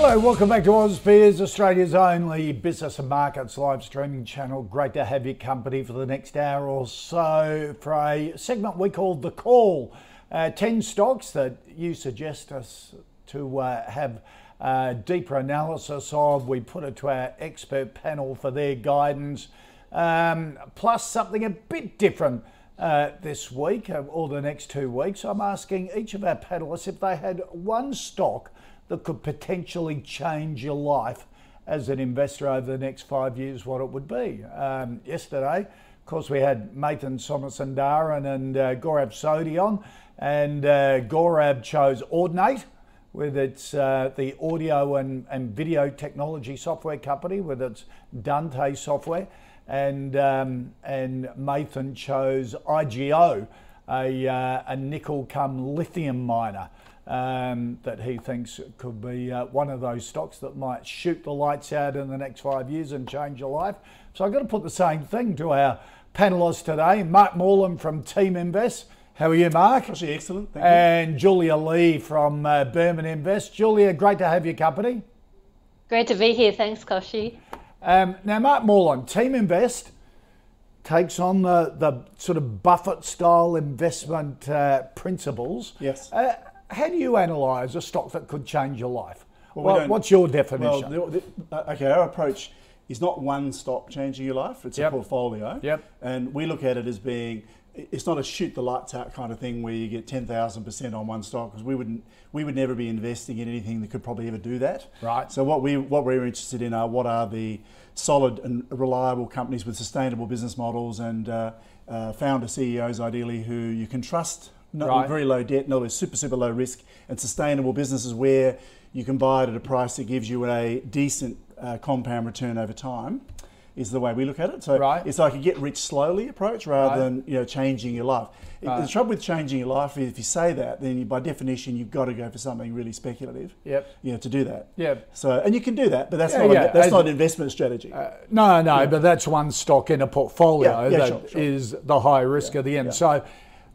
Hello, welcome back to AusBiz, Australia's only business and markets live streaming channel. Great to have your company for the next hour or so for a segment we call The Call. Uh, 10 stocks that you suggest us to uh, have uh, deeper analysis of. We put it to our expert panel for their guidance. Um, plus, something a bit different uh, this week uh, or the next two weeks. I'm asking each of our panelists if they had one stock that could potentially change your life as an investor over the next five years, what it would be. Um, yesterday, of course, we had Mathan Somasundaram and uh, Gaurav Sodhi on, and uh, Gaurav chose Audinate with its uh, the audio and, and video technology software company with its Dante software, and um, and Mathan chose IGO, a, uh, a nickel come lithium miner um, that he thinks could be uh, one of those stocks that might shoot the lights out in the next five years and change your life. So I've got to put the same thing to our panelists today. Mark Moreland from Team Invest. How are you, Mark? Actually, excellent. Thank and you. Julia Lee from uh, Burman Invest. Julia, great to have your company. Great to be here. Thanks, Kochie. Um, now, Mark Moreland, Team Invest takes on the, the sort of Buffett style investment uh, principles. Yes. Uh, how do you analyse a stock that could change your life? Well, what's your definition? Well, the, the, okay, our approach is not one stock changing your life; it's yep. a portfolio. Yep. And we look at it as being it's not a shoot the lights out kind of thing where you get 10,000% on one stock because we wouldn't we would never be investing in anything that could probably ever do that. Right. So what we what we're interested in are what are the solid and reliable companies with sustainable business models and uh, uh, founder CEOs ideally who you can trust no, right. very low debt, other super, super low risk, and sustainable businesses where you can buy it at a price that gives you a decent uh, compound return over time is the way we look at it. So right. it's like a get rich slowly approach rather right. than you know changing your life. Right. The trouble with changing your life is if you say that, then you, by definition you've got to go for something really speculative. Yep. You know to do that. Yep. So and you can do that, but that's yeah, not yeah. A, that's As, not an investment strategy. Uh, no, no, yeah. but that's one stock in a portfolio that sure, sure. is the high risk at the end. So.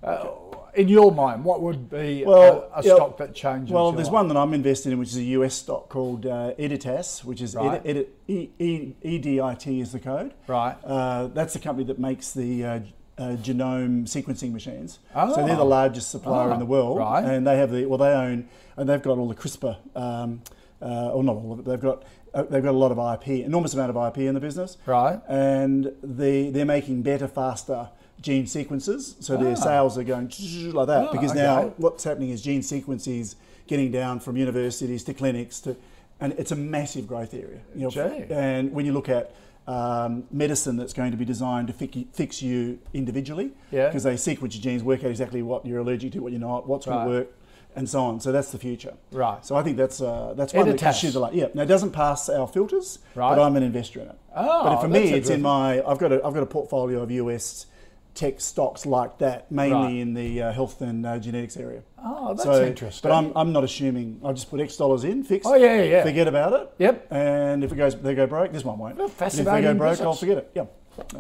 Uh, in your mind, what would be well, a, a stock that changes? Well, there's life? one that I'm invested in, which is a US stock called uh, Editas, which is right. Edit, Edit, e, EDIT is the code. Right. Uh, that's the company that makes the uh, uh, genome sequencing machines. Oh. So they're the largest supplier oh. in the world, right. and they have the well, they own and they've got all the CRISPR. Um, uh, or not all of it. They've got uh, they've got a lot of IP, enormous amount of IP in the business. Right. And the they're making better, faster gene sequences, so their ah. sales are going like that. Oh, because okay. now what's happening is gene sequences getting down from universities to clinics to, and it's a massive growth area. You know, and when you look at um, medicine that's going to be designed to fix you, fix you individually, because yeah. they sequence your genes, work out exactly what you're allergic to, what you're not, what's right. going to work, and so on. So that's the future. Right. So I think that's uh, that's one Editas. that shoot the light. Yeah. Now it doesn't pass our filters, right. but I'm an investor in it. Oh, but for me, it's in my. I've got a I've got a portfolio of US tech stocks like that, mainly Right. in the uh, health and uh, genetics area. Oh, that's So, interesting. But I'm, I'm not assuming. I just put X dollars in, fixed. Oh, yeah, yeah. Forget about it. Yep. And if it goes, they go broke. This one won't. Well, But if they go broke, business. I'll forget it. Yeah.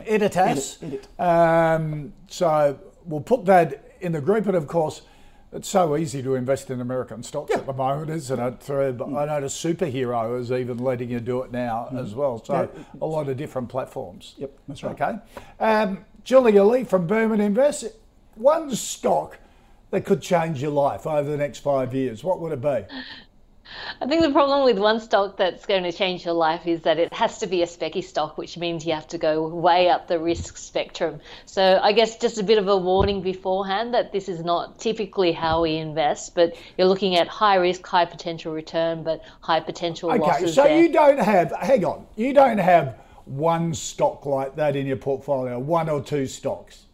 Editas. Edit, Um, so we'll put that in the group, and of course, it's so easy to invest in American stocks at the moment, isn't it? Through, but I notice Superhero is even letting you do it now as well. So Yeah. a lot of different platforms. Yep, that's right. Okay. Um, Julia Lee from Burman Invest. One stock that could change your life over the next five years. What would it be? I think the problem with one stock that's going to change your life is that it has to be a specky stock, which means you have to go way up the risk spectrum. So I guess just a bit of a warning beforehand that this is not typically how we invest, but you're looking at high risk, high potential return, but high potential Okay, losses. so there. you don't have, hang on, you don't have one stock like that in your portfolio, one or two stocks?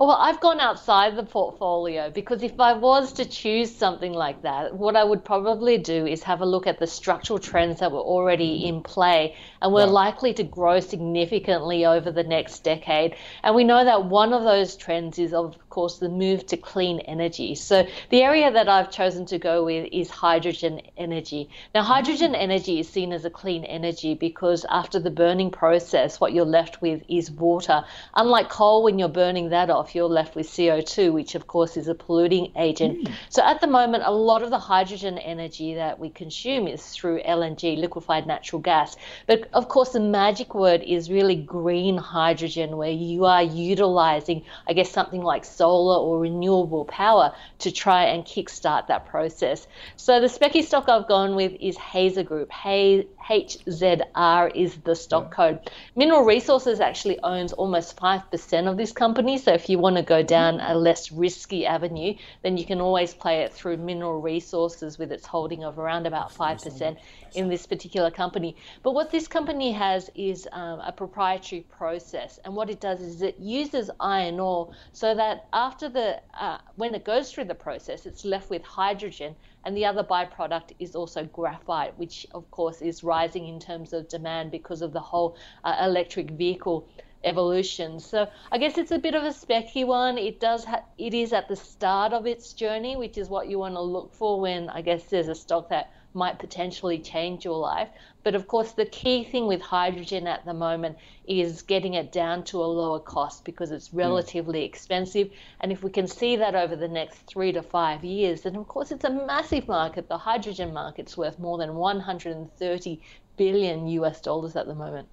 Well, I've gone outside the portfolio because if I was to choose something like that, what I would probably do is have a look at the structural trends that were already in play and were right. likely to grow significantly over the next decade. And we know that one of those trends is, of course, the move to clean energy. So the area that I've chosen to go with is hydrogen energy. Now, hydrogen energy is seen as a clean energy because after the burning process, what you're left with is water. Unlike coal, when you're burning that off, you're left with CO2, which of course is a polluting agent. Mm. So at the moment, a lot of the hydrogen energy that we consume is through LNG, liquefied natural gas. But of course, the magic word is really green hydrogen, where you are utilizing, I guess, something like solar or renewable power to try and kickstart that process. So the specky stock I've gone with is Hazer Group. HZR is the stock yeah. code. Mineral Resources actually owns almost 5% of this company. So if you want to go down a less risky avenue, then you can always play it through Mineral Resources with its holding of around about 5% in this particular company. But what this company has is um, a proprietary process. And what it does is it uses iron ore so that after the, uh, when it goes through the process, it's left with hydrogen and the other byproduct is also graphite, which of course is rising in terms of demand because of the whole uh, electric vehicle evolution. So I guess it's a bit of a specky one. It does ha- it is at the start of its journey, which is what you want to look for when I guess there's a stock that might potentially change your life. But of course, the key thing with hydrogen at the moment is getting it down to a lower cost because it's hmm. relatively mm. expensive. And if we can see that over the next three to five years, then of course it's a massive market. The hydrogen market's worth more than 130 billion US dollars at the moment.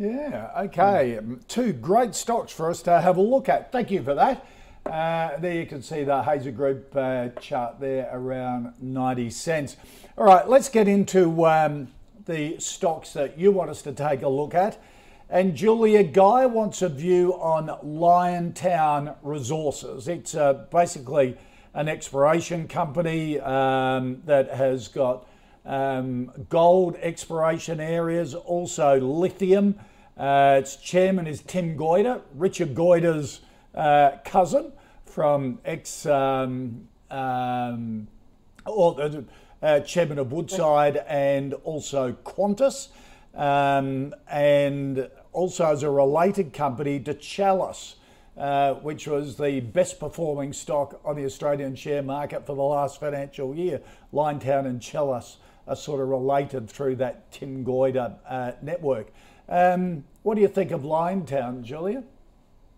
Yeah, okay. Mm. Two great stocks for us to have a look at. Thank you for that. Uh, there you can see the Hazer Group uh, chart there around 90 cents. All right, let's get into um, the stocks that you want us to take a look at. And Julia Guy wants a view on Liontown Resources. It's uh, basically an exploration company um, that has got um, gold exploration areas, also lithium. Uh, its chairman is Tim Goyder, Richard Goyder's uh, cousin from ex um, um, or, uh, chairman of Woodside and also Qantas, um, and also as a related company to Chalice. Uh, which was the best performing stock on the Australian share market for the last financial year. Liontown and Chalice are sort of related through that Tim Goyder uh, network. Um, what do you think of Liontown, Julia?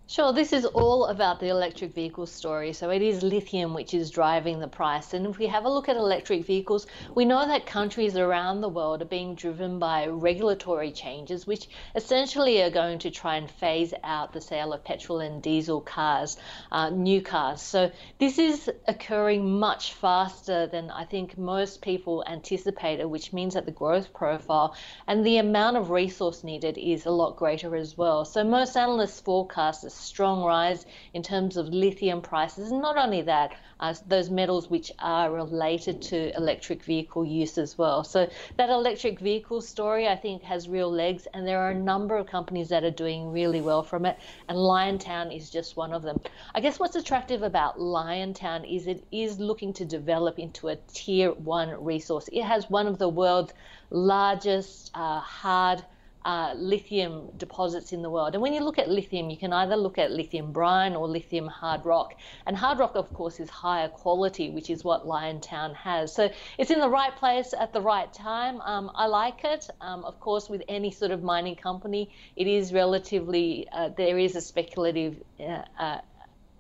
Sure, this is all about the electric vehicle story. So it is lithium which is driving the price. And if we have a look at electric vehicles, we know that countries around the world are being driven by regulatory changes, which essentially are going to try and phase out the sale of petrol and diesel cars, uh, new cars. So this is occurring much faster than I think most people anticipated, which means that the growth profile and the amount of resource needed is a lot greater as well. So most analysts forecast strong rise in terms of lithium prices. And not only that, uh, those metals which are related to electric vehicle use as well. So that electric vehicle story, I think, has real legs, and there are a number of companies that are doing really well from it, and Liontown is just one of them. I guess what's attractive about Liontown is it is looking to develop into a tier one resource. It has one of the world's largest uh, hard uh, lithium deposits in the world. And when you look at lithium, you can either look at lithium brine or lithium hard rock. And hard rock, of course, is higher quality, which is what Liontown has. So it's in the right place at the right time. Um, I like it. Um, of course, with any sort of mining company, it is relatively, uh, there is a speculative uh, uh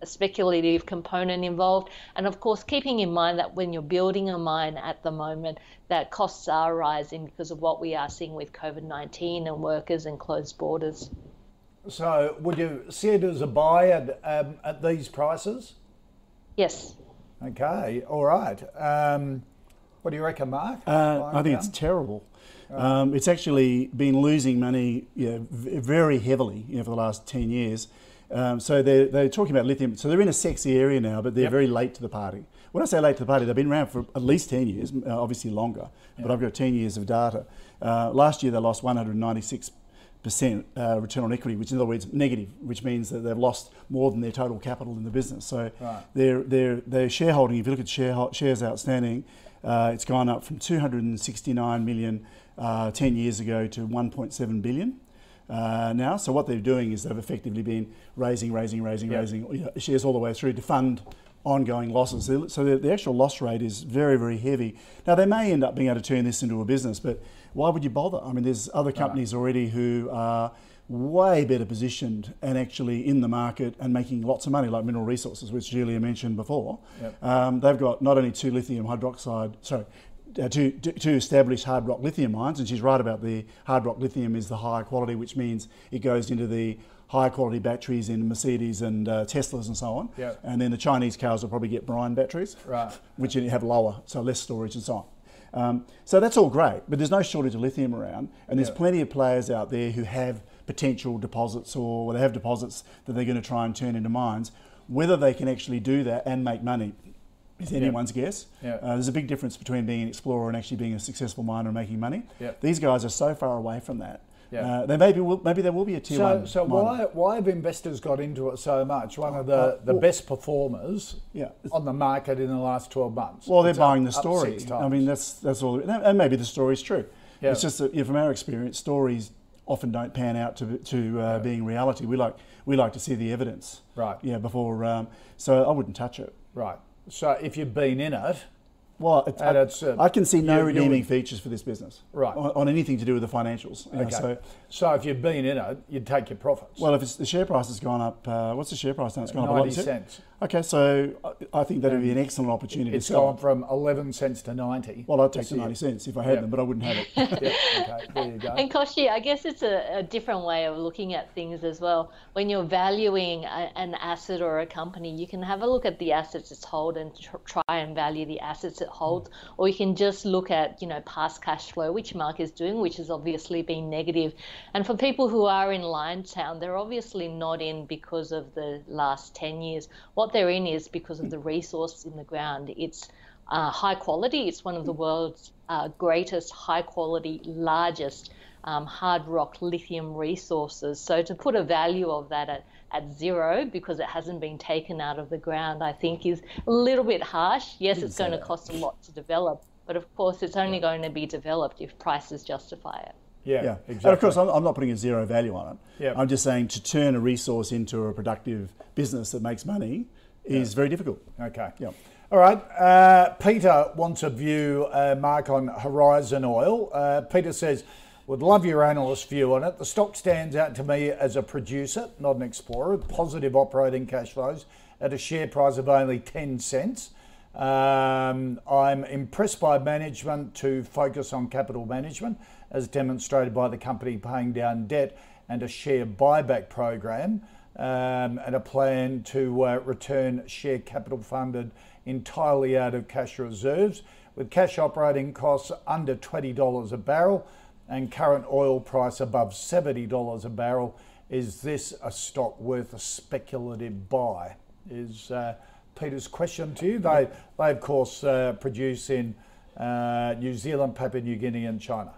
a speculative component involved. And of course, keeping in mind that when you're building a mine at the moment, that costs are rising because of what we are seeing with COVID 19 and workers and closed borders. So, would you see it as a buy at, um, at these prices? Yes. Okay, all right. Um, what do you reckon, Mark? Uh, I think it's terrible. Um, it's actually been losing money you know, very heavily you know, for the last 10 years. Um, so they're, they're talking about lithium. So they're in a sexy area now, but they're yep. very late to the party. When I say late to the party, they've been around for at least 10 years, uh, obviously longer, yep. but I've got 10 years of data. Uh, last year they lost 196 percent uh, return on equity, which in other words negative, which means that they've lost more than their total capital in the business. So right. their their their shareholding, if you look at share, shares outstanding, uh, it's gone up from 269 million uh, 10 years ago to 1.7 billion. Uh, now, so what they're doing is they've effectively been raising, raising, raising, yep. raising you know, shares all the way through to fund ongoing losses. So the, the, actual loss rate is very, very heavy. Now, they may end up being able to turn this into a business, but why would you bother? I mean, there's other companies already who are way better positioned and actually in the market and making lots of money, like Mineral Resources, which Julia mentioned before. Yep. Um, they've got not only two lithium hydroxide, sorry, uh, two, two established hard rock lithium mines, and she's right about the hard rock lithium is the higher quality, which means it goes into the higher quality batteries in Mercedes and uh, Teslas and so on. Yep. And then the Chinese cars will probably get brine batteries, right. which have lower, so less storage and so on. Um, so that's all great, but there's no shortage of lithium around, and there's yep. plenty of players out there who have potential deposits or they have deposits that they're going to try and turn into mines. Whether they can actually do that and make money is anyone's yep. guess. Yep. Uh, there's a big difference between being an explorer and actually being a successful miner and making money. Yep. These guys are so far away from that. Yeah. Uh, there maybe will, maybe there will be a tier so, one. So why why have investors got into it so much? One of the, uh, the well, best performers yeah. on the market in the last twelve months. Well, they're it's buying up, the story. I mean, that's that's all. And maybe the story's true. Yeah. It's just that from our experience, stories often don't pan out to to uh, yeah. being reality. We like we like to see the evidence. Right. Yeah. Before, um, so I wouldn't touch it. Right. So if you've been in it, well, I, uh, I, can see no you, redeeming features for this business, right? On, on, anything to do with the financials. Okay. Know, so, so if you've been in it, you'd take your profits. Well, if the share price has gone up, uh, what's the share price now? It's gone 90 up ninety cents. Okay, so I think that would be an excellent opportunity. It's gone from 11 cents to 90. Well, I'd take the 90 cents if I had yep. them, but I wouldn't have it. yep. Okay, there you go. And Kochie, I guess it's a, a, different way of looking at things as well. When you're valuing a, an asset or a company, you can have a look at the assets it's hold and tr- try and value the assets it holds, mm. or you can just look at, you know, past cash flow, which Mark is doing, which has obviously been negative. And for people who are in Liontown, they're obviously not in because of the last 10 years. What they're in is because of the resource in the ground. It's uh, high quality. It's one of the world's uh, greatest, high quality, largest um, hard rock lithium resources. So to put a value of that at, at zero because it hasn't been taken out of the ground, I think is a little bit harsh. Yes, it's going to cost a lot to develop, but of course, it's only going to be developed if prices justify it. Yeah, yeah. Exactly. And of course, I'm, I'm, not putting a zero value on it. Yeah. I'm just saying to turn a resource into a productive business that makes money is yeah. very difficult. Okay. Yeah. All right. Uh, Peter wants a view, uh, Mark, on Horizon Oil. Uh, Peter says, would love your analyst view on it. The stock stands out to me as a producer, not an explorer, positive operating cash flows at a share price of only 10 cents. Um, I'm impressed by management to focus on capital management, as demonstrated by the company paying down debt and a share buyback program um, and a plan to uh, return share capital funded entirely out of cash reserves, with cash operating costs under $20 a barrel and current oil price above $70 a barrel. Is this a stock worth a speculative buy? Is uh, Peter's question to you. They, they of course, uh, produce in uh, New Zealand, Papua New Guinea, and China.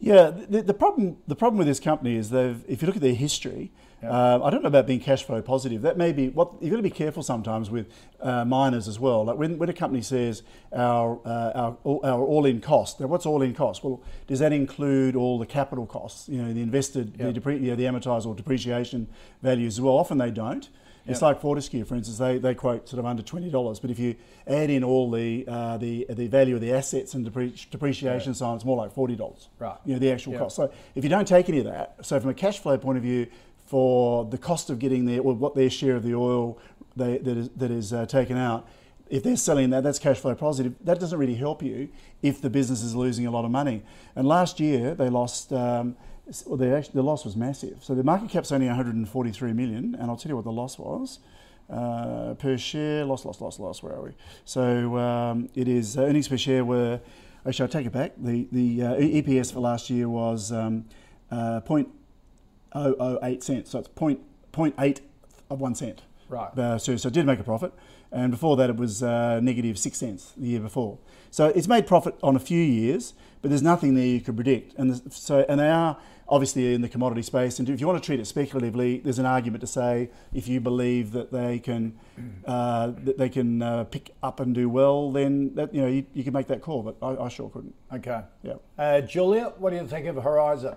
Yeah, the, the, problem the problem with this company is they've if you look at their history, uh, I don't know about being cash flow positive. That may be what you've got to be careful sometimes with uh, miners as well. Like when, when a company says our uh, our, our all in cost. Now, what's all in cost? Well, does that include all the capital costs? You know, the invested, yep. the, depre- you know, the amortized or depreciation values as well. Often they don't. It's like Fortescue, for instance, they, they quote sort of under twenty dollars, but if you add in all the uh, the the value of the assets and depre- depreciation, yeah. so on, it's more like forty dollars. Right. You know the actual cost. So if you don't take any of that, so from a cash flow point of view, for the cost of getting there or what their share of the oil they, that is, that is uh, taken out, if they're selling that, that's cash flow positive. That doesn't really help you if the business is losing a lot of money. And last year they lost. Um, well, the, actually, the loss was massive. So the market cap's only 143 million, and I'll tell you what the loss was. Uh, per share, loss, loss, loss, loss. Where are we? So um, it is uh, earnings per share were. Actually, I'll take it back. The the uh, EPS for last year was um, uh, 0.008 cents. So it's point, 0.8 of one cent. Right. Uh, so, so it did make a profit, and before that it was uh, negative six cents the year before. So it's made profit on a few years, but there's nothing there you could predict. And so and they are obviously in the commodity space. And if you want to treat it speculatively, there's an argument to say if you believe that they can uh, that they can uh, pick up and do well, then that, you know you, you can make that call. But I, I sure couldn't. Okay. Yeah. Uh, Julia, what do you think of Horizon?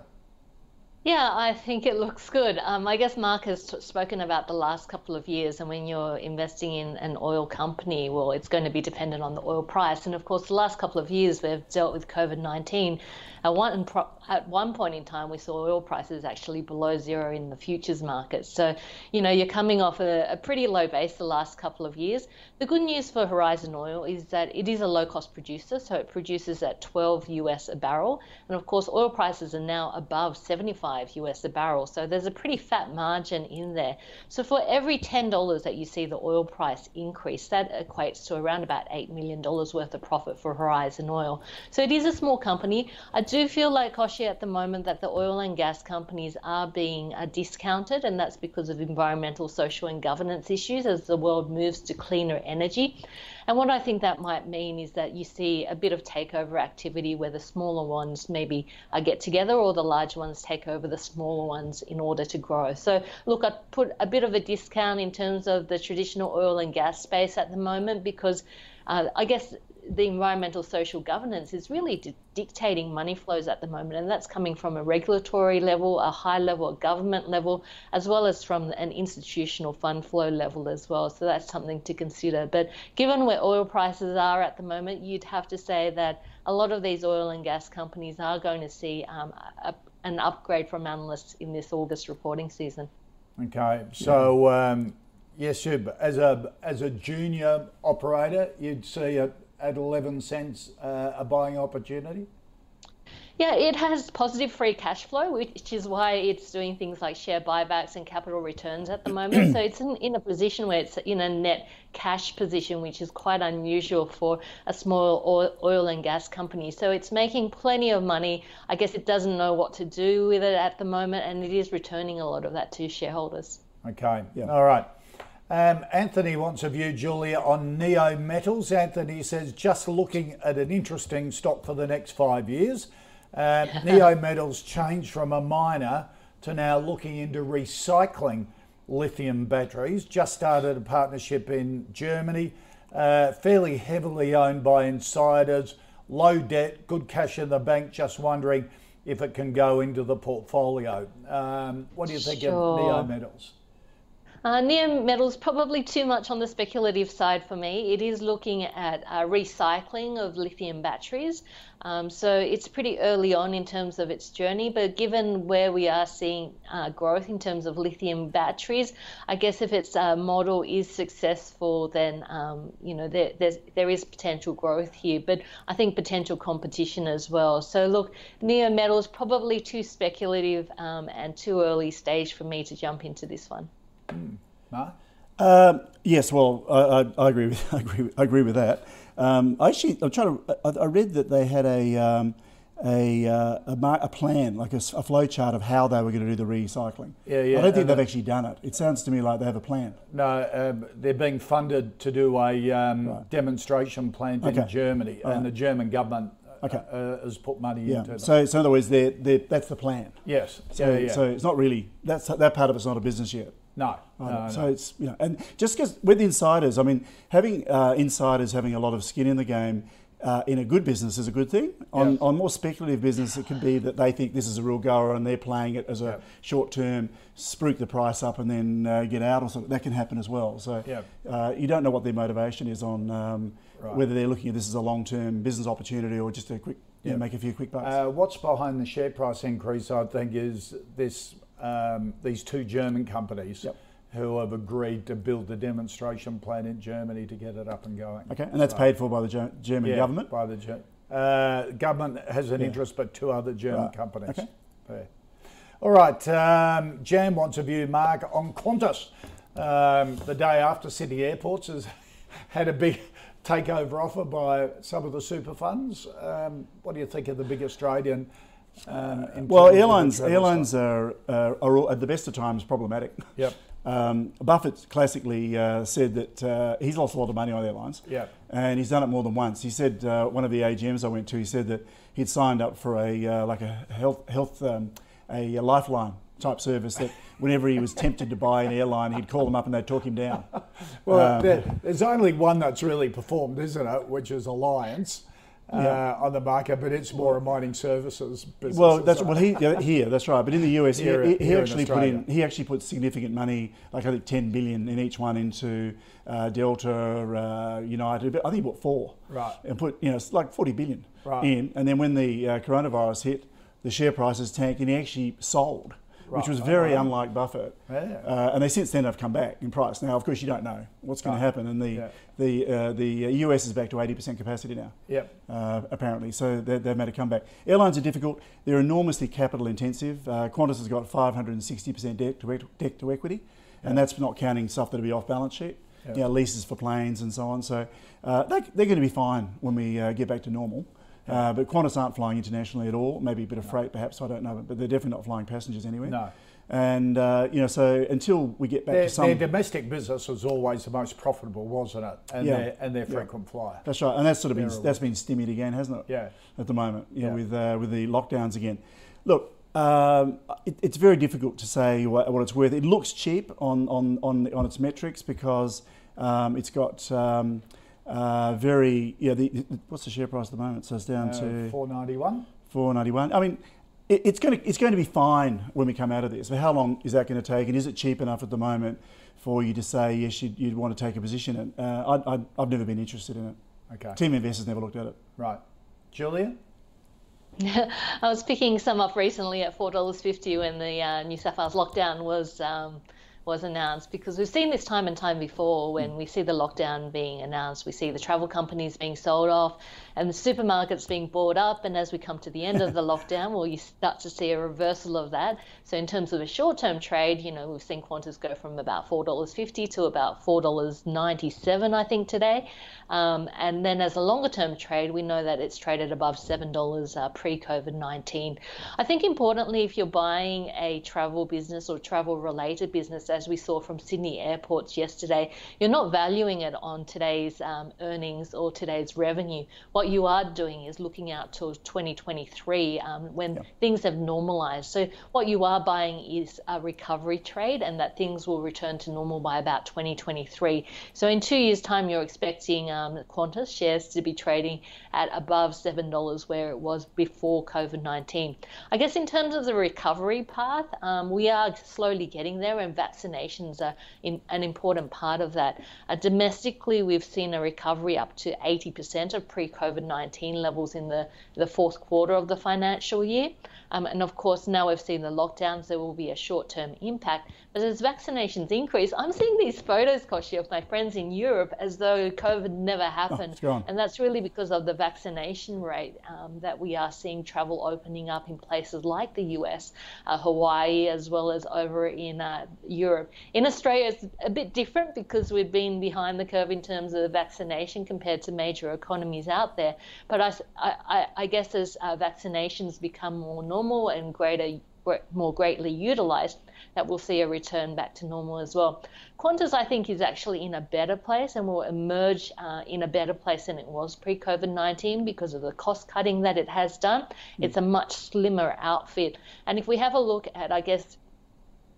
Yeah, I think it looks good. Um, I guess Mark has t- spoken about the last couple of years, and when you're investing in an oil company, well, it's going to be dependent on the oil price. And of course, the last couple of years we've dealt with COVID 19. At one, at one point in time, we saw oil prices actually below zero in the futures market. So, you know, you're coming off a, a pretty low base the last couple of years. The good news for Horizon Oil is that it is a low cost producer, so it produces at 12 US a barrel. And of course, oil prices are now above 75 US a barrel. So there's a pretty fat margin in there. So for every $10 that you see the oil price increase, that equates to around about $8 million worth of profit for Horizon Oil. So it is a small company. I do feel like, Kochie, at the moment that the oil and gas companies are being uh, discounted, and that's because of environmental, social, and governance issues as the world moves to cleaner energy. And what I think that might mean is that you see a bit of takeover activity where the smaller ones maybe uh, get together or the larger ones take over the smaller ones in order to grow. So, look, I put a bit of a discount in terms of the traditional oil and gas space at the moment because uh, I guess the environmental social governance is really di- dictating money flows at the moment, and that's coming from a regulatory level, a high level, a government level, as well as from an institutional fund flow level as well. So that's something to consider. But given where oil prices are at the moment, you'd have to say that a lot of these oil and gas companies are going to see um, a, an upgrade from analysts in this August reporting season. Okay, so. Um, Yes, Shub, as a as a junior operator, you'd see a at 11 cents uh, a buying opportunity? Yeah, it has positive free cash flow, which is why it's doing things like share buybacks and capital returns at the moment. so it's in, in, a position where it's in a net cash position, which is quite unusual for a small oil, oil and gas company. So it's making plenty of money. I guess it doesn't know what to do with it at the moment, and it is returning a lot of that to shareholders. Okay. Yeah. All right. Um, Anthony wants a view, Julia, on Neometals. Anthony says, just looking at an interesting stock for the next five years. Uh, Neometals changed from a miner to now looking into recycling lithium batteries. Just started a partnership in Germany, uh, fairly heavily owned by insiders, low debt, good cash in the bank. Just wondering if it can go into the portfolio. Um, what do you think sure. of Neometals? Uh, Neometals probably too much on the speculative side for me. It is looking at uh, recycling of lithium batteries. Um, so it's pretty early on in terms of its journey, but given where we are seeing uh, growth in terms of lithium batteries, I guess if its uh, model is successful, then um, you know there, there is potential growth here, but I think potential competition as well. So look, Neometals probably too speculative um, and too early stage for me to jump into this one. Mark? Um, yes, well, I, I, agree with I agree, I agree with that. Um, I actually, I'm trying to. I, I read that they had a um, a, uh, a, a, plan, like a, a flow chart of how they were going to do the recycling. Yeah, yeah. I don't think they've actually done it. It sounds to me like they have a plan. No, um, they're being funded to do a um, right. demonstration plant okay. in Germany, and the German government okay. Uh, has put money yeah. into it. So, so in other words, they're, they're, that's the plan. Yes. So, yeah, yeah. so it's not really that's that part of it's not a business yet. No, no, so it's you know, and just because with insiders, I mean, having uh, insiders having a lot of skin in the game uh, in a good business is a good thing. On, yep. on more speculative business, it could be that they think this is a real goer and they're playing it as a yep. short term, spruik the price up and then uh, get out or something. That can happen as well. So yep. Uh, you don't know what their motivation is on um, right. whether they're looking at this as a long term business opportunity or just a quick, you know, make a few quick bucks. Uh, what's behind the share price increase, I think, is this um, these two German companies yep. who have agreed to build the demonstration plant in Germany to get it up and going. Okay, and that's so, paid for by the German yeah, government? By the German uh, government has an yeah. interest, but two other German right. companies. Okay. Yeah. All right, um, Jam wants a view, Mark, on Qantas. Um, the day after Sydney Airports has had a big takeover offer by some of the super funds. Um, what do you think of the big Australian um, well, airlines airlines are, uh, are at the best of times problematic. Yep. Um, Buffett classically uh, said that uh, he's lost a lot of money on airlines. Yeah. And he's done it more than once. He said uh, one of the AGMs I went to, he said that he'd signed up for a uh, like a health health um, a lifeline type service that whenever he was tempted to buy an airline, he'd call them up and they'd talk him down. well, um, there, there's only one that's really performed, isn't it? Which is Alliance. Uh, yeah. on the market, but it's more a mining services business. Well, that's well he yeah, here. That's right. But in the US, here, he, he actually put in he actually put significant money, like I think 10 billion in each one into uh, Delta, uh, United. I think he bought four. Right. And put you know it's like 40 billion right. in, and then when the uh, coronavirus hit, the share prices tanked, and he actually sold right. which was very oh, unlike Buffett. Yeah. Uh, and they since then have come back in price. Now, of course, you don't know what's going to happen, and the yeah. The uh, the US is back to 80% capacity now. Yep. Uh, apparently, so they've made a comeback. Airlines are difficult. They're enormously capital intensive. Uh, Qantas has got 560% debt to, debt to equity, and that's not counting stuff that'll be off balance sheet. Yep. You know, leases for planes and so on. So uh, they, they're going to be fine when we uh, get back to normal. Uh, but Qantas aren't flying internationally at all. Maybe a bit of no. freight, perhaps. I don't know, but they're definitely not flying passengers anywhere. No. And uh, you know, so until we get back their, to some, their domestic business was always the most profitable, wasn't it? And yeah. their and their frequent yeah. flyer. That's right, and that's sort of been that's been stymied again, hasn't it? Yeah. At the moment, yeah, with uh, with the lockdowns again. Look, um, it, it's very difficult to say what, what, it's worth. It looks cheap on on on, on its metrics because um, it's got. Um, uh, very, yeah. The, the, what's the share price at the moment? So it's down uh, to four ninety one. Four ninety one. I mean, it's going to it's going to be fine when we come out of this. But how long is that going to take? And is it cheap enough at the moment for you to say yes, you'd, you'd want to take a position in? Uh, I, I, I've never been interested in it. Okay. Team investors never looked at it. Right, Julia. I was picking some up recently at four dollars fifty when the uh, New South Wales lockdown was um, was announced because we've seen this time and time before when mm. we see the lockdown being announced, we see the travel companies being sold off and the supermarkets being bought up. And as we come to the end of the lockdown, well, you start to see a reversal of that. So, in terms of a short term trade, you know, we've seen Qantas go from about $4.50 to about $4.97, I think, today. Um, and then as a longer term trade, we know that it's traded above $7 uh, pre COVID 19. I think importantly, if you're buying a travel business or travel related business, as we saw from Sydney airports yesterday, you're not valuing it on today's um, earnings or today's revenue. What you are doing is looking out to 2023 um, when yeah. things have normalized. So, what you are buying is a recovery trade and that things will return to normal by about 2023. So, in two years' time, you're expecting um, Qantas shares to be trading at above $7 where it was before COVID 19. I guess in terms of the recovery path, um, we are slowly getting there, and vaccinations are in, an important part of that. Uh, domestically, we've seen a recovery up to 80% of pre COVID 19 levels in the, the fourth quarter of the financial year. Um, and of course, now we've seen the lockdowns, there will be a short term impact. But as vaccinations increase, I'm seeing these photos, Kochie, of my friends in Europe as though COVID never oh, happened. Oh, and that's really because of the vaccination rate um, that we are seeing travel opening up in places like the US, uh, Hawaii, as well as over in uh, Europe. In Australia, it's a bit different because we've been behind the curve in terms of vaccination compared to major economies out there. But I, I, I guess as uh, vaccinations become more normal, normal and greater more greatly utilized, that we'll see a return back to normal as well. Qantas, I think, is actually in a better place and will emerge uh, in a better place than it was pre COVID 19 because of the cost cutting that it has done. Mm. It's a much slimmer outfit. And if we have a look at, I guess,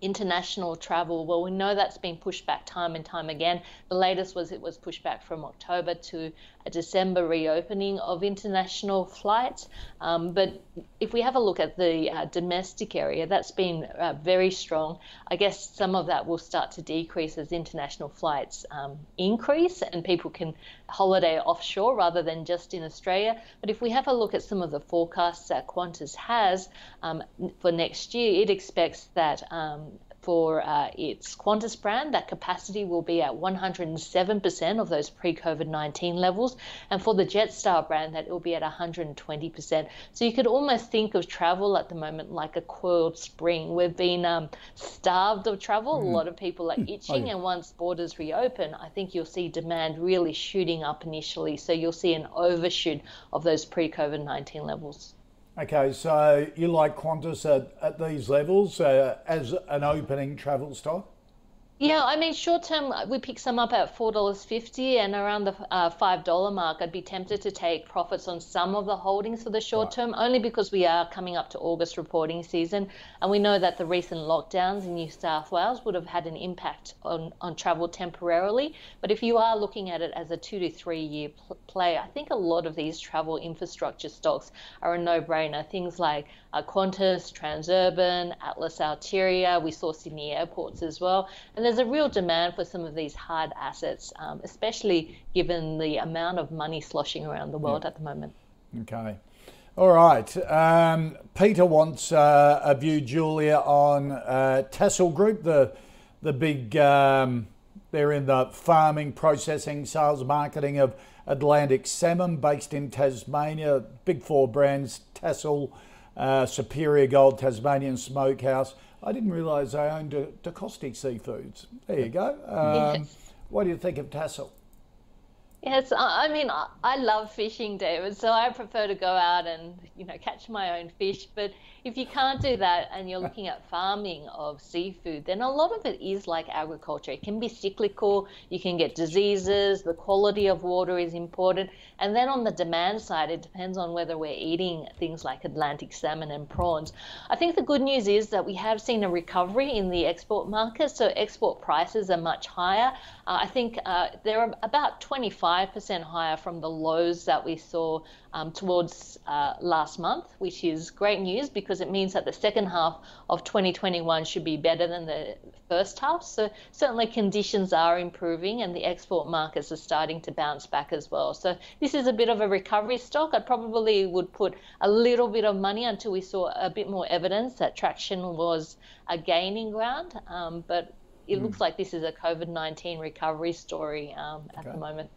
international travel, well, we know that's been pushed back time and time again. The latest was it was pushed back from October to a December reopening of international flights. Um, but if we have a look at the uh, domestic area, that's been uh, very strong. I guess some of that will start to decrease as international flights um, increase and people can holiday offshore rather than just in Australia. But if we have a look at some of the forecasts that Qantas has um, for next year, it expects that um, for uh, its Qantas brand, that capacity will be at 107% of those pre COVID 19 levels. And for the Jetstar brand, that it will be at 120%. So you could almost think of travel at the moment like a coiled spring. We've been um, starved of travel. Mm. A lot of people are itching. Oh, yeah. And once borders reopen, I think you'll see demand really shooting up initially. So you'll see an overshoot of those pre COVID 19 levels. Okay, so you like Qantas at, at these levels uh, as an opening travel stock? Yeah, I mean, short term, we pick some up at $4.50 and around the uh, $5 mark. I'd be tempted to take profits on some of the holdings for the short right. term, only because we are coming up to August reporting season. And we know that the recent lockdowns in New South Wales would have had an impact on, on travel temporarily. But if you are looking at it as a two to three year pl- play, I think a lot of these travel infrastructure stocks are a no brainer. Things like uh, Qantas, Transurban, Atlas Arteria, we saw Sydney airports as well. And there's a real demand for some of these hard assets, um, especially given the amount of money sloshing around the world at the moment. Okay. All right. Um, Peter wants uh, a view, Julia, on uh, Tassal Group, the the big. Um, they're in the farming, processing, sales, marketing of Atlantic salmon, based in Tasmania. Big four brands: Tassal, uh, Superior Gold, Tasmanian Smokehouse. I didn't realise they owned DeCosti Seafoods. There you go. Um, yes. What do you think of Tassal? Yes, I mean, I love fishing, David, so I prefer to go out and, you know, catch my own fish. But if you can't do that and you're looking at farming of seafood, then a lot of it is like agriculture. It can be cyclical, you can get diseases, the quality of water is important. And then on the demand side, it depends on whether we're eating things like Atlantic salmon and prawns. I think the good news is that we have seen a recovery in the export market, so export prices are much higher. Uh, I think uh, they're about 25% higher from the lows that we saw um, towards uh, last month, which is great news because it means that the second half of 2021 should be better than the first half. So, certainly conditions are improving and the export markets are starting to bounce back as well. So, this is a bit of a recovery stock. I probably would put a little bit of money until we saw a bit more evidence that traction was a gaining ground. Um, but it mm. looks like this is a COVID 19 recovery story um, at okay. the moment.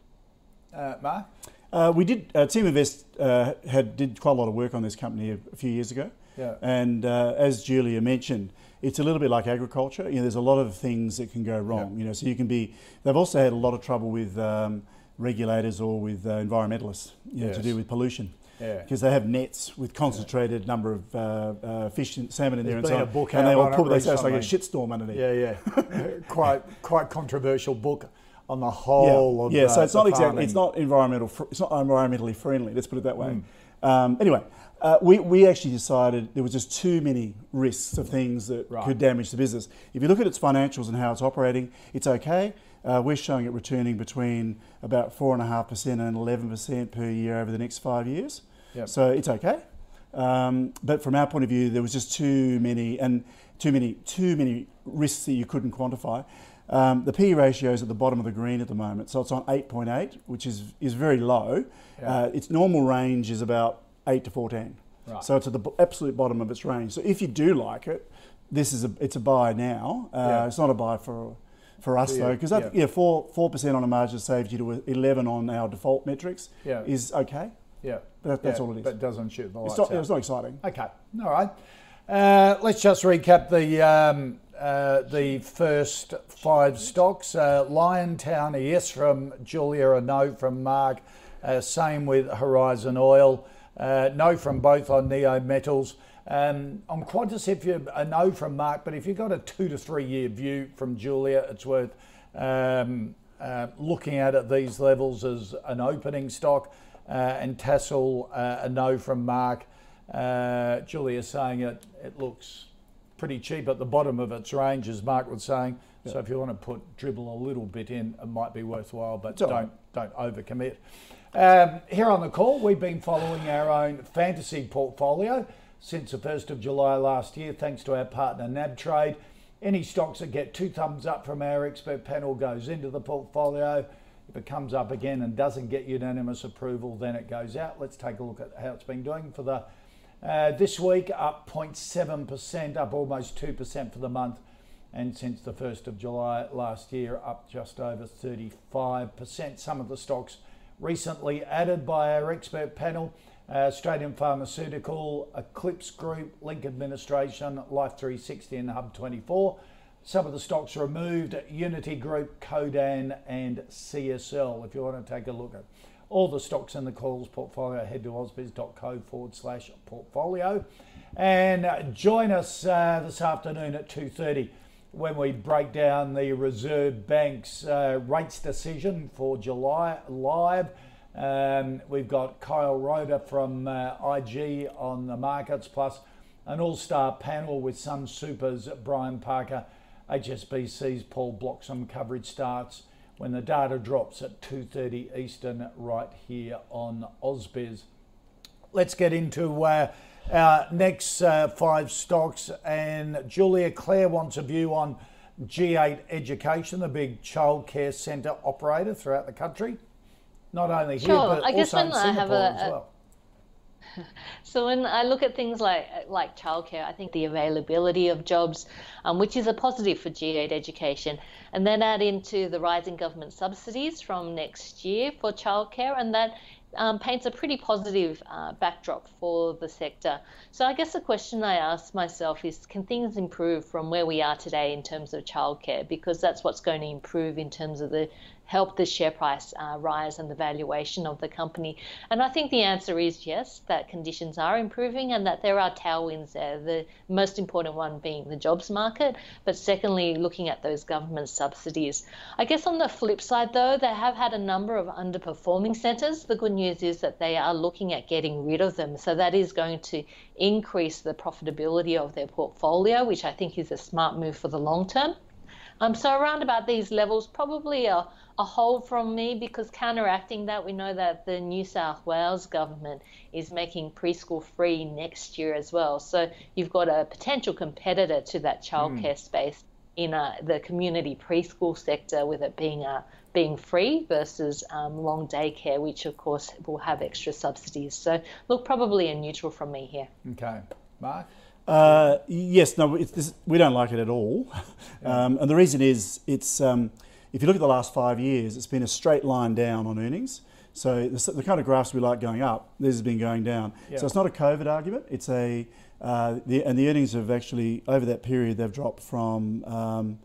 Uh, Mark? Uh, we did. Uh, Team Invest uh, had did quite a lot of work on this company a, a few years ago. Yeah. And uh, as Julia mentioned, it's a little bit like agriculture. You know, there's a lot of things that can go wrong. Yeah. You know, so you can be. They've also had a lot of trouble with um, regulators or with uh, environmentalists. You know, yes. to do with pollution. Yeah. Because they have nets with concentrated number of uh, uh, fish and salmon in there and so on. and they will pull. They say it's like a shitstorm underneath. Yeah, yeah. quite quite controversial book on the whole yeah. yeah. so it's not exactly it's not environmental fr- it's not environmentally friendly. Let's put it that way. Mm. Um, anyway, uh, we we actually decided there was just too many risks of things that right. could damage the business. If you look at its financials and how it's operating, it's okay. Uh, we're showing it returning between about four and a half percent and eleven percent per year over the next five years. Yep. So it's okay. Um, but from our point of view, there was just too many and too many too many risks that you couldn't quantify. Um, the P ratio is at the bottom of the green at the moment, so it's on 8.8, which is, is very low. Yeah. Uh, its normal range is about 8 to 14. Right. So it's at the absolute bottom of its range. So if you do like it, this is a it's a buy now. Uh, yeah. It's not a buy for for us yeah. though, because yeah. yeah, four four percent on a margin saved you to eleven on our default metrics yeah. is okay. Yeah, but that, that's all it is. But doesn't shoot the lights it's not, out. It's not exciting. Okay, all right. Uh, let's just recap the um, uh, the first five stocks. Uh, Liontown, a yes from Julia, a no from Mark. Uh, same with Horizon Oil. Uh, no from both on Neometals. Um, on Qantas, if you a no from Mark, but if you've got a two to three year view from Julia, it's worth um, uh, looking at at these levels as an opening stock. Uh, and Tassal, a no from Mark. Julia saying it, it looks pretty cheap at the bottom of its range, as Mark was saying. So if you want to put dribble a little bit in, it might be worthwhile, but don't right. don't overcommit. Um, here on the call, we've been following our own fantasy portfolio since the 1st of July last year, thanks to our partner NabTrade. Any stocks that get two thumbs up from our expert panel goes into the portfolio. If it comes up again and doesn't get unanimous approval, then it goes out. Let's take a look at how it's been doing for the uh, this week, up 0.7%, up almost 2% for the month. And since the 1st of July last year, up just over 35%. Some of the stocks recently added by our expert panel uh, Australian Pharmaceutical, Eclipx Group, Link Administration, Life 360, and Hub 24. Some of the stocks removed Uniti Group, Codan, and CSL. If you want to take a look at all the stocks in the calls portfolio, head to ausbiz.co forward slash portfolio. And join us uh, this afternoon at 2.30 when we break down the Reserve Bank's uh, rates decision for July live. Um, we've got Kyle Rodda from uh, IG on the markets, plus an all-star panel with Sun Super's Brian Parker. HSBC's Paul Bloxham coverage starts when the data drops at 2.30 Eastern right here on AusBiz. Let's get into uh, our next uh, five stocks. And Julia Claire wants a view on G8 Education, the big childcare centre operator throughout the country. Not only here, sure. but I guess also in when I have Singapore a, as well. So when I look at things like like childcare, I think the availability of jobs, um, which is a positive for G8 education, and then add into the rising government subsidies from next year for childcare, and that um, paints a pretty positive uh, backdrop for the sector. So I guess the question I ask myself is, can things improve from where we are today in terms of childcare? Because that's what's going to improve in terms of the help the share price uh, rise and the valuation of the company? And I think the answer is yes, that conditions are improving and that there are tailwinds there. The most important one being the jobs market, but secondly, looking at those government subsidies. I guess on the flip side, though, they have had a number of underperforming centres. The good news is that they are looking at getting rid of them. So that is going to increase the profitability of their portfolio, which I think is a smart move for the long term. Um, so around about these levels, probably a, a hold from me because counteracting that, we know that the New South Wales government is making preschool free next year as well. So you've got a potential competitor to that childcare mm. space in a, the community preschool sector, with it being a being free versus um, long day care, which of course will have extra subsidies. So look, probably a neutral from me here. Okay, Mark. Uh, yes, no, this, we don't like it at all. Um, and the reason is, it's um, if you look at the last five years, it's been a straight line down on earnings. So the, the kind of graphs we like going up, this has been going down. So it's not a COVID argument. It's a uh, the, and the earnings have actually over that period they've dropped from. Um,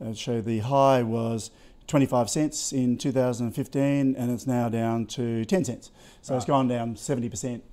uh, show the high was 25 cents in 2015, and it's now down to 10 cents. So right. it's gone down 70 percent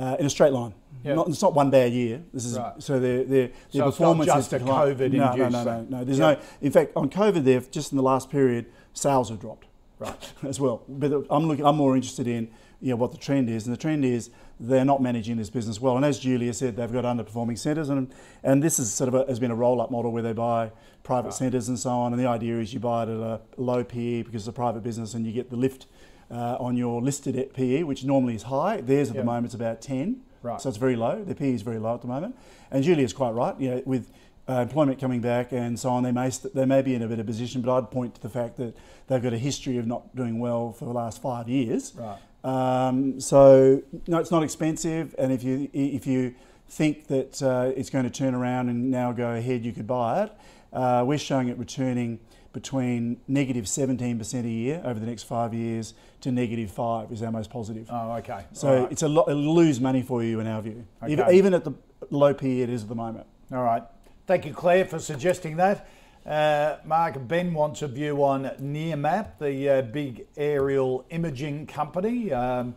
uh, in a straight line. Yep. Not, it's not one day a year. This is right. so their their, their so performance it's not just is a COVID no, no, no, no, no. There's yep. no. In fact, on COVID, there just in the last period, sales have dropped. Right. As well, but I'm looking. I'm more interested in you know what the trend is, and the trend is they're not managing this business well. And as Julia said, they've got underperforming centres, and and this is sort of a, has been a roll-up model where they buy private right. centres and so on. And the idea is you buy it at a low PE because it's a private business, and you get the lift uh, on your listed PE, which normally is high. Theirs at yep. the moment is about 10. Right. So it's very low. Their PE is very low at the moment. And Julia's quite right. You know, with uh, employment coming back and so on, they may st- they may be in a better position. But I'd point to the fact that they've got a history of not doing well for the last five years. Right. Um, so no, it's not expensive. And if you if you think that uh, it's going to turn around and now go ahead, you could buy it. Uh, we're showing it returning between negative 17% a year over the next five years to negative five is our most positive. Oh, okay. So right. it's a lot, it'll lose money for you in our view, okay. even, even, at the low P it is at the moment. All right. Thank you, Claire, for suggesting that. Uh, Mark Ben wants a view on Nearmap, the uh, big aerial imaging company. Um,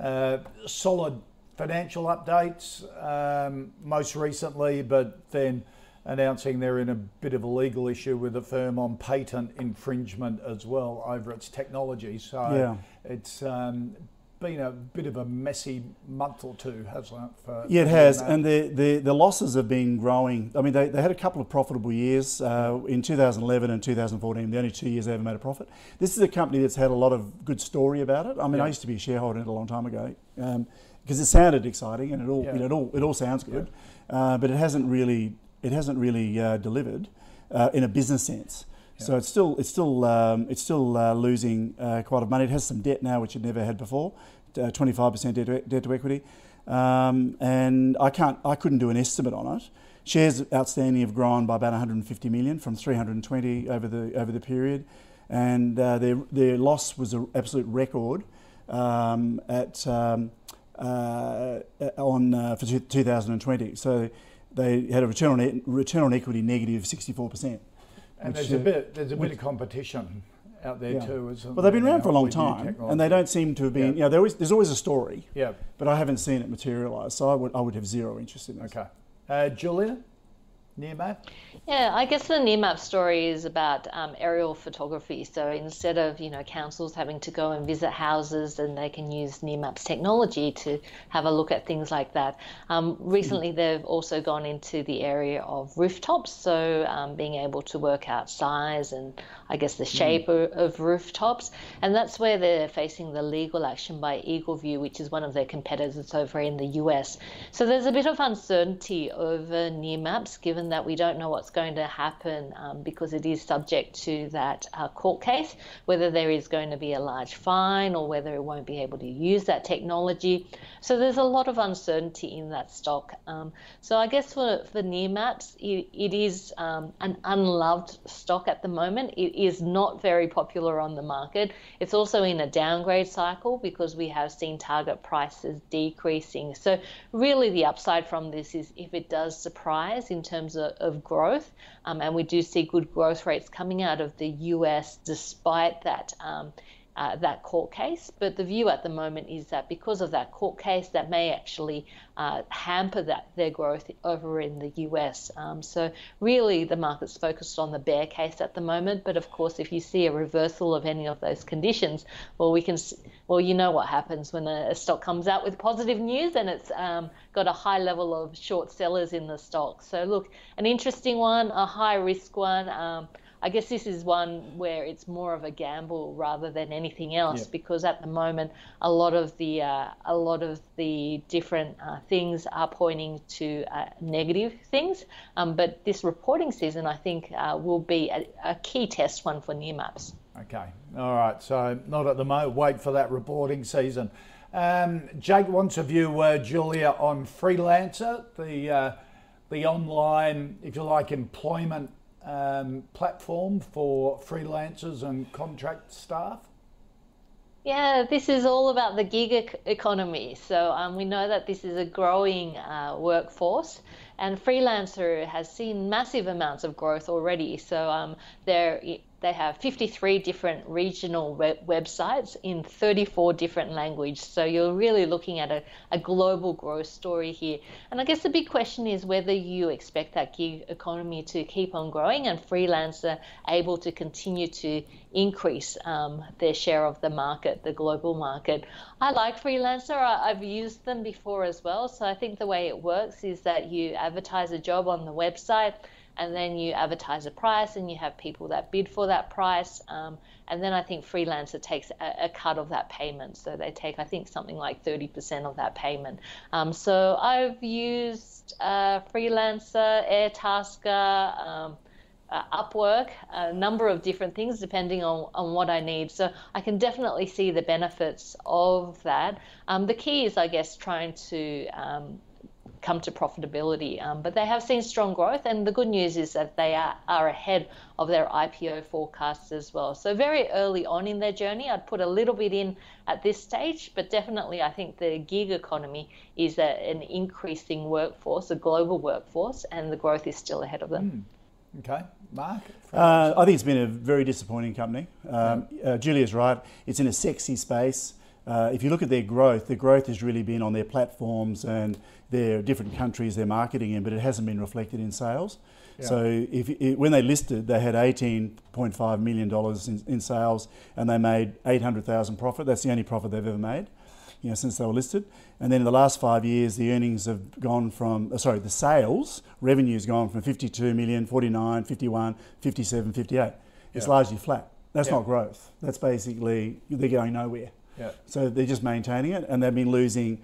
uh, solid financial updates um, most recently, but then announcing they're in a bit of a legal issue with the firm on patent infringement as well over its technology. So yeah. it's um, been a bit of a messy month or two, hasn't it? For, yeah, it has. That. And the, the, the, losses have been growing. I mean, they, they had a couple of profitable years uh, in 2011 and 2014, the only two years they ever made a profit. This is a company that's had a lot of good story about it. I mean, yeah. I used to be a shareholder in it a long time ago. Um, because it sounded exciting and it all, yeah. you know, it all, it all sounds good, yeah. uh, but it hasn't really it hasn't really uh, delivered uh, in a business sense. Yeah. So it's still it's still um, it's still uh, losing uh, quite a lot of money. It has some debt now, which it never had before, uh, twenty five percent debt to equity, um, and I can't I couldn't do an estimate on it. Shares outstanding have grown by about 150 million from 320 over the over the period, and uh, their their loss was an absolute record um, at um, on for 2020. So they had a return on return on equity negative 64%. And there's a bit there's a bit of competition out there yeah. too. Well, they've been around for a long time, and they don't seem to have been. Yeah. You know, always, there's always a story. Yeah. But I haven't seen it materialise, so I would I would have zero interest in it. Okay. Uh, Julia. Nearmap? Yeah, I guess the Nearmap story is about um, aerial photography. So instead of you know councils having to go and visit houses, and they can use Nearmap's technology to have a look at things like that. Um, recently, mm. they've also gone into the area of rooftops, so um, being able to work out size and I guess the shape mm. of, of, rooftops, and that's where they're facing the legal action by EagleView, which is one of their competitors over in the US. So there's a bit of uncertainty over Nearmaps, given that we don't know what's going to happen um, because it is subject to that uh, court case, whether there is going to be a large fine or whether it won't be able to use that technology. So there's a lot of uncertainty in that stock. Um, so I guess for, for Nearmaps, it, it is um, an unloved stock at the moment. It is not very popular on the market. It's also in a downgrade cycle because we have seen target prices decreasing. So really the upside from this is if it does surprise in terms of, of growth, um, and we do see good growth rates coming out of the US despite that. Uh, that court case. But the view at the moment is that because of that court case, that may actually uh, hamper that their growth over in the US. Um, so really, the market's focused on the bear case at the moment. But of course, if you see a reversal of any of those conditions, well, we can. Well, you know what happens when a, a stock comes out with positive news and it's um, got a high level of short sellers in the stock. So look, an interesting one, a high risk one. Um, I guess this is one where it's more of a gamble rather than anything else yeah. because at the moment a lot of the uh, a lot of the different uh, things are pointing to uh, negative things. Um, but this reporting season, I think, uh, will be a, a, key test one for Nearmaps. Okay, all right. So not at the moment. Wait for that reporting season. Um, Jake wants a view, uh, Julia, on Freelancer, the uh, the online, if you like, employment um, platform for freelancers and contract staff? Yeah, this is all about the gig economy. So um, we know that this is a growing uh, workforce, and freelancer has seen massive amounts of growth already. So um, there they have 53 different regional web- websites in 34 different languages. So you're really looking at a, a global growth story here. And I guess the big question is whether you expect that gig economy to keep on growing and freelancer able to continue to increase um, their share of the market, the global market. I like freelancer. I, I've used them before as well. So I think the way it works is that you advertise a job on the website and then you advertise a price and you have people that bid for that price. Um, and then I think Freelancer takes a, a, cut of that payment. So they take, I think, something like 30% of that payment. Um, so I've used uh, Freelancer, Airtasker, um, uh, Upwork, a number of different things depending on, on what I need. So I can definitely see the benefits of that. Um, the key is, I guess, trying to um, come to profitability. Um, but they have seen strong growth, and the good news is that they are, are ahead of their IPO forecasts as well. So, very early on in their journey, I'd put a little bit in at this stage, but definitely I think the gig economy is a, an increasing workforce, a global workforce, and the growth is still ahead of them. Mm. Okay, Mark? Uh, I think it's been a very disappointing company. Um, uh, Julia's right, it's in a sexy space. Uh, if you look at their growth, the growth has really been on their platforms and their different countries they're marketing in, but it hasn't been reflected in sales. Yeah. So if, if, when they listed, they had $18.5 million in, in sales and they made 800,000 profit. That's the only profit they've ever made. You know, since they were listed. And then in the last five years, the earnings have gone from, uh, sorry, the sales revenue has gone from 52 million, 49, 51, 57, 58. It's yeah. largely flat. That's yeah. not growth. That's basically, they're going nowhere. Yeah. So they're just maintaining it, and they've been losing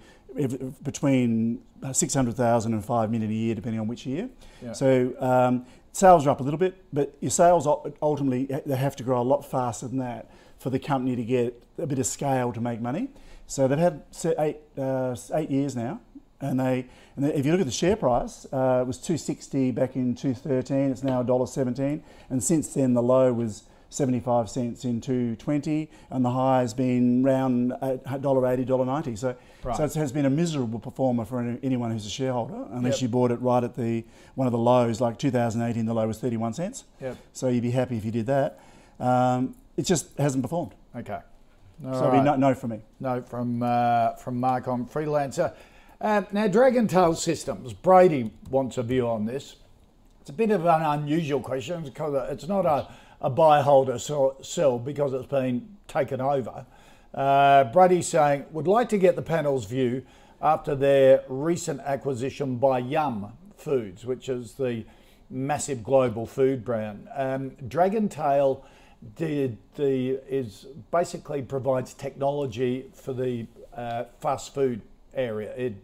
between 600,000 and 5 million a year, depending on which year. Yeah. So um, sales are up a little bit, but your sales ultimately they have to grow a lot faster than that for the company to get a bit of scale to make money. So they've had eight, uh, eight years now, and they and if you look at the share price, uh, it was 260 back in 2013. It's now $1.17, and since then the low was 75 cents in 220 and the high has been around $1.80, $1.90. So, right. so it has been a miserable performer for anyone who's a shareholder unless yep. you bought it right at the one of the lows, like 2018 the low was 31 cents. Yep. So you'd be happy if you did that. Um, it just hasn't performed. Okay. All so right. it'd be no, no from me. No from, uh, from Mark on Freelancer. Uh, now, Dragontail Systems, Brady wants a view on this. It's a bit of an unusual question because it's not a, a buy, hold, or sell because it's been taken over. Uh, Brady's saying, would like to get the panel's view after their recent acquisition by Yum Foods, which is the massive global food brand. Um, Dragontail did the is basically provides technology for the uh, fast food area. It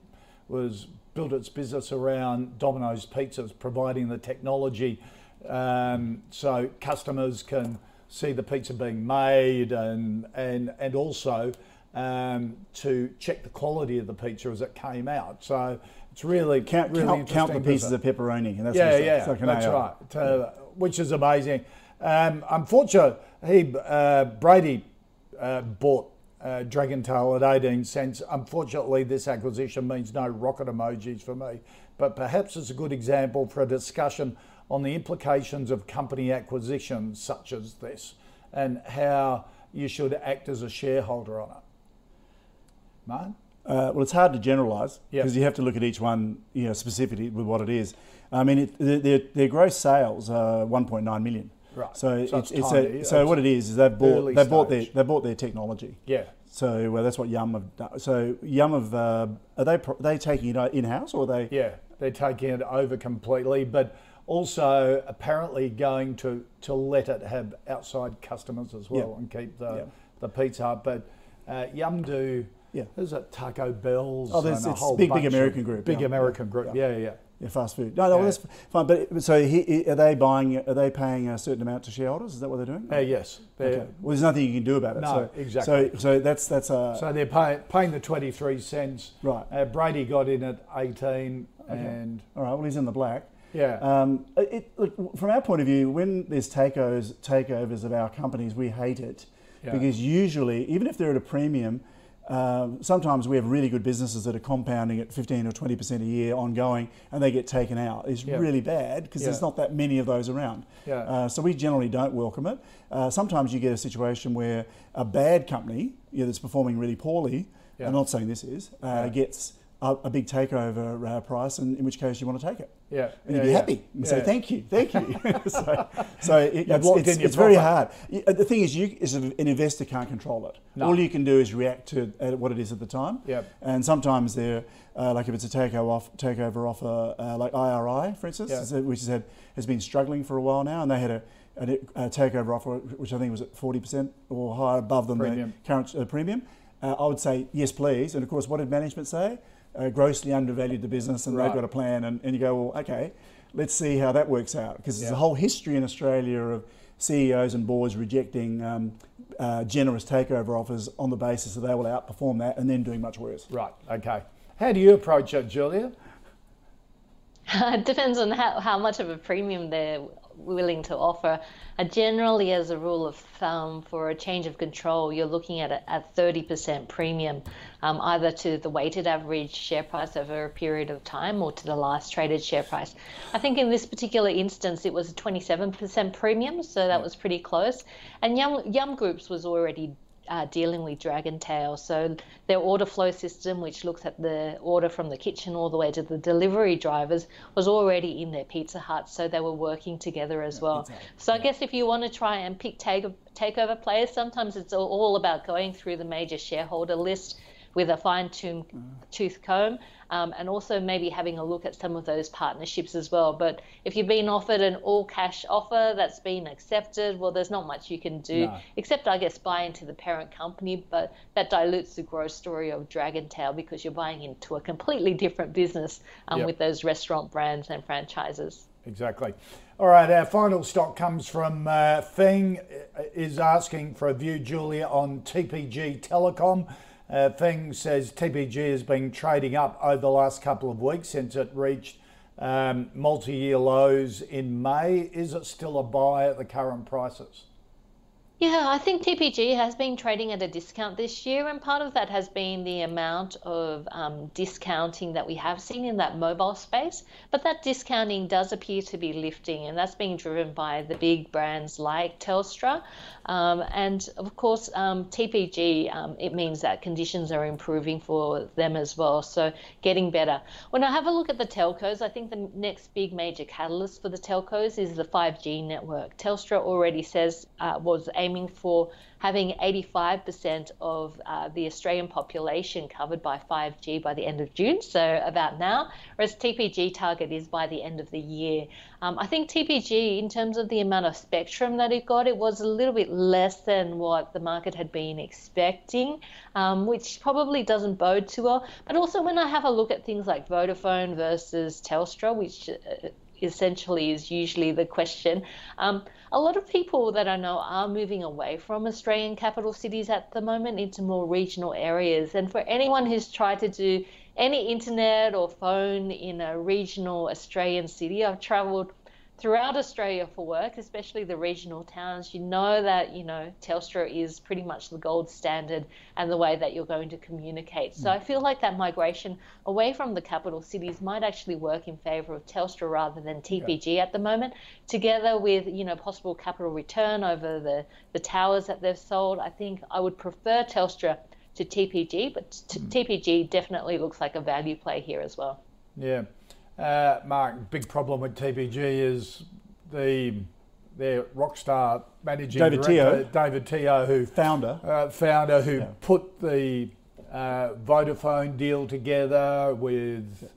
was built its business around Domino's Pizzas, providing the technology um, so customers can see the pizza being made and and and also um, to check the quality of the pizza as it came out. So it's really count really count, count the pieces of pepperoni. And that's yeah, yeah, like that's right. Uh, which is amazing. Um, unfortunately, he uh, Brady uh, bought uh, Dragontail at 18 cents. Unfortunately, this acquisition means no rocket emojis for me, but perhaps it's a good example for a discussion on the implications of company acquisitions such as this and how you should act as a shareholder on it. Mark? Uh, well, it's hard to generalise because yep. you have to look at each one, you know, specifically with what it is. I mean, it, their, their gross sales are 1.9 million. Right. So, so it's, it's, a, so what it is is they've bought they bought their they bought their technology. Yeah. So well, that's what Yum have done. So Yum have uh, are they are they taking it in house or are they? Yeah, they're taking it over completely, but also apparently going to to let it have outside customers as well yeah. and keep the yeah. the Pizza Hut. But uh, Yum do. Yeah. There's a Taco Bell's. Oh, there's it's big, big American group. Big yeah. American group. Yeah, yeah. Yeah, fast food. No, no, well, that's fine. But so, he, are they buying? Are they paying a certain amount to shareholders? Is that what they're doing? Uh, yes. Okay. Well, there's nothing you can do about it. No, so, exactly. So, so that's that's a. So they're pay, paying the twenty three cents. Right. Uh, Brady got in at eighteen, okay. and all right. Well, he's in the black. Yeah. Um, it, look, from our point of view, when there's takeovers takeovers of our companies, we hate it yeah. because usually, even if they're at a premium um, sometimes we have really good businesses that are compounding at 15 or 20% a year ongoing and they get taken out. It's yeah. really bad because yeah. there's not that many of those around. Yeah. Uh, so we generally don't welcome it. Uh, sometimes you get a situation where a bad company you know, that's performing really poorly, I'm not saying this is, uh, gets a, a, big takeover uh, price, and in which case you want to take it. Yeah, and you'd be happy and say thank you, thank you. so, so it, it's, it's, it's very hard. The thing is, you as an investor can't control it. No. All you can do is react to what it is at the time. Yep. And sometimes they're uh, like if it's a takeover off, takeover offer, uh, like IRI, for instance, which has, had, has been struggling for a while now, and they had a, a, a takeover offer which I think was at forty percent or higher above than premium. the current uh, premium. Uh, I would say yes, please. And of course, what did management say? Uh, grossly undervalued the business and right. they've got a plan, and, and you go, well, okay, let's see how that works out. Because there's a whole history in Australia of CEOs and boards rejecting um, uh, generous takeover offers on the basis that they will outperform that and then doing much worse. Right, okay. How do you approach it, Julia? it depends on how, how much of a premium they're willing to offer. Uh, generally, as a rule of thumb, for a change of control, you're looking at a, a 30% premium, um, either to the weighted average share price over a period of time or to the last traded share price. I think in this particular instance, it was a 27% premium, so that was pretty close. And Yum, Yum Groups was already uh, dealing with Dragontail. So their order flow system, which looks at the order from the kitchen all the way to the delivery drivers, was already in their Pizza Hut. So they were working together as yeah, well. Exactly. So I guess if you want to try and pick take, takeover players, sometimes it's all about going through the major shareholder list with a fine tooth comb, um, and also maybe having a look at some of those partnerships as well. But if you've been offered an all cash offer that's been accepted, well, there's not much you can do no. except, I guess, buy into the parent company. But that dilutes the growth story of Dragontail because you're buying into a completely different business um, yep. with those restaurant brands and franchises. Exactly. All right, our final stock comes from uh, Feng, is asking for a view, Julia, on TPG Telecom. Uh, says TPG has been trading up over the last couple of weeks since it reached um, multi year lows in May. Is it still a buy at the current prices? Yeah, I think TPG has been trading at a discount this year, and part of that has been the amount of um, discounting that we have seen in that mobile space. But that discounting does appear to be lifting, and that's being driven by the big brands like Telstra. Um, and of course, um, TPG, um, it means that conditions are improving for them as well, so getting better. When I have a look at the telcos, I think the next big major catalyst for the telcos is the 5G network. Telstra already says uh, was aiming for having 85% of uh, the Australian population covered by 5G by the end of June, so about now, whereas TPG target is by the end of the year. Um, I think TPG, in terms of the amount of spectrum that it got, it was a little bit less than what the market had been expecting, um, which probably doesn't bode too well. But also, when I have a look at things like Vodafone versus Telstra, which uh, essentially is usually the question. Um, a lot of people that I know are moving away from Australian capital cities at the moment into more regional areas. And for anyone who's tried to do any internet or phone in a regional Australian city, I've travelled throughout Australia for work, especially the regional towns, you know that, you know, Telstra is pretty much the gold standard and the way that you're going to communicate. So I feel like that migration away from the capital cities might actually work in favour of Telstra rather than TPG at the moment, together with, you know, possible capital return over the, the towers that they've sold. I think I would prefer Telstra to TPG, but t- mm. TPG definitely looks like a value play here as well. Yeah. Uh, Mark, big problem with TPG is the their rockstar managing David director, Teoh. David Teoh, who founder, uh, founder who Yeah. put the uh, Vodafone deal together with,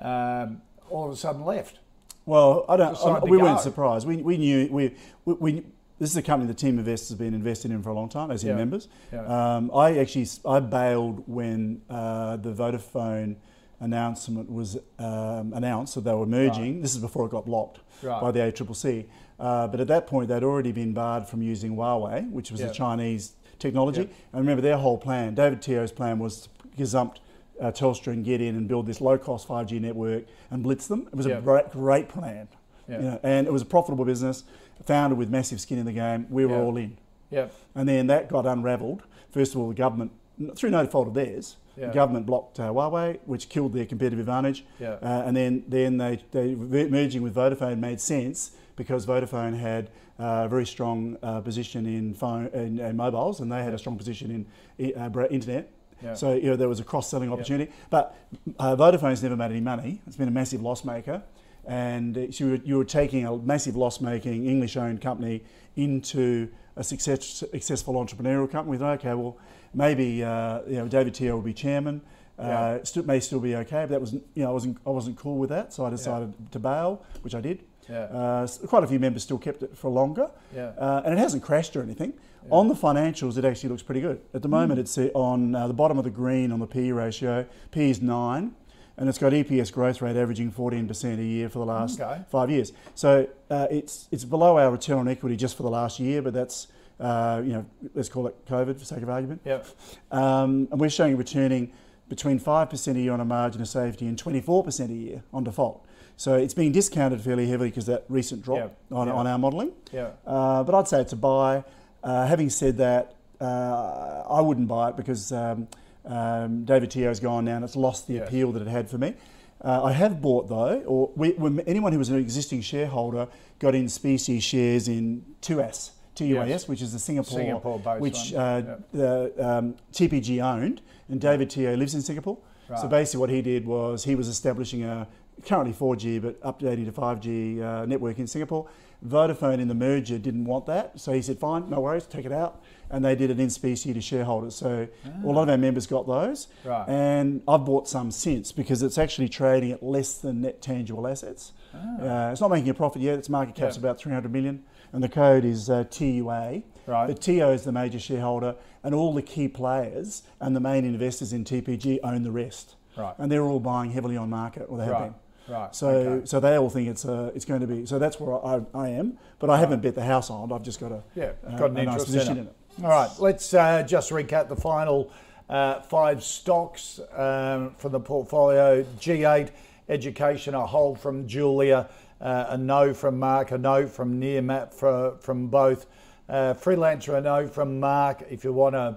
um, all of a sudden left. Well, I don't. To we weren't surprised. We, we knew we, we, we this is a company the team investors have been invested in for a long time, as in Yeah. members. Yeah. Um, I actually I bailed when uh, the Vodafone announcement was um, announced that they were merging. This is before it got blocked Right. by the ACCC. Uh, but at that point, they'd already been barred from using Huawei, which was a Chinese technology. Yeah. And remember, their whole plan, David Teoh's plan was to gazump uh, Telstra and get in and build this low-cost 5G network and blitz them. It was Yeah. a great, great plan. You know, and it was a profitable business, founded with massive skin in the game. We were all in. Yeah, And then that got unravelled. First of all, the government, through no fault of theirs, Yeah. the government blocked uh, Huawei, which killed their competitive advantage. Yeah. Uh, and then, then they, they merging with Vodafone made sense because Vodafone had uh, a very strong uh, position in phone in, in mobiles, and they had a strong position in uh, internet. Yeah. So you know, there was a cross-selling opportunity. But uh, Vodafone's never made any money. It's been a massive loss maker. And so you were, you were taking a massive loss-making English-owned company into a success, successful entrepreneurial company. We thought, okay, well, maybe uh, you know David Teoh will be chairman. Uh, Yeah. may still be okay, but that was you know I wasn't I wasn't cool with that, so I decided to bail, which I did. Yeah. Uh, quite a few members still kept it for longer, Yeah. uh, and it hasn't crashed or anything. On the financials, it actually looks pretty good. At the moment, it's uh, on uh, the bottom of the green on the PE ratio. P is nine, and it's got EPS growth rate averaging 14% a year for the last Okay. five years. So uh, it's it's below our return on equity just for the last year, but that's uh, you know let's call it COVID for sake of argument. yeah, Um, and we're showing returning between 5% a year on a margin of safety and 24% a year on default. So it's being discounted fairly heavily because that recent drop Yeah, on, yeah. on our modelling. yeah. Uh, but I'd say it's a buy. Uh, having said that, uh, I wouldn't buy it because um, um, David Teoh's gone now and it's lost the appeal that it had for me. Uh, I have bought though, or we, anyone who was an existing shareholder got in species shares in TUAS, TUAS, Yes. which is the Singapore, Singapore-based which uh, the, um, TPG owned, and David Teoh lives in Singapore. So basically, what he did was he was establishing a currently 4G but updating to 5G uh, network in Singapore. Vodafone in the merger didn't want that, so he said, "Fine, no worries, take it out." And they did it in specie to shareholders. So a lot of our members got those, Ah. Right. and I've bought some since because it's actually trading at less than net tangible assets. Uh, it's not making a profit yet. Its market cap's Ah. Yeah. about 300 million, and the code is uh, TUA. Right. But Teoh is the major shareholder, and all the key players and the main investors in TPG own the rest. Right. And they're all buying heavily on market, or they have Right. been. Right. So, okay. so they all think it's uh, it's going to be. So that's where I, I am, but I haven't bet the house on. It. I've just got a Yeah, uh, got an a nice interest position in it. All right, let's uh, just recap the final uh, five stocks um, from the portfolio. G8 Education, a hold from Julia, uh, a no from Mark, a no from Nearmap for, from both. Uh, freelancer, a no from Mark, if you want to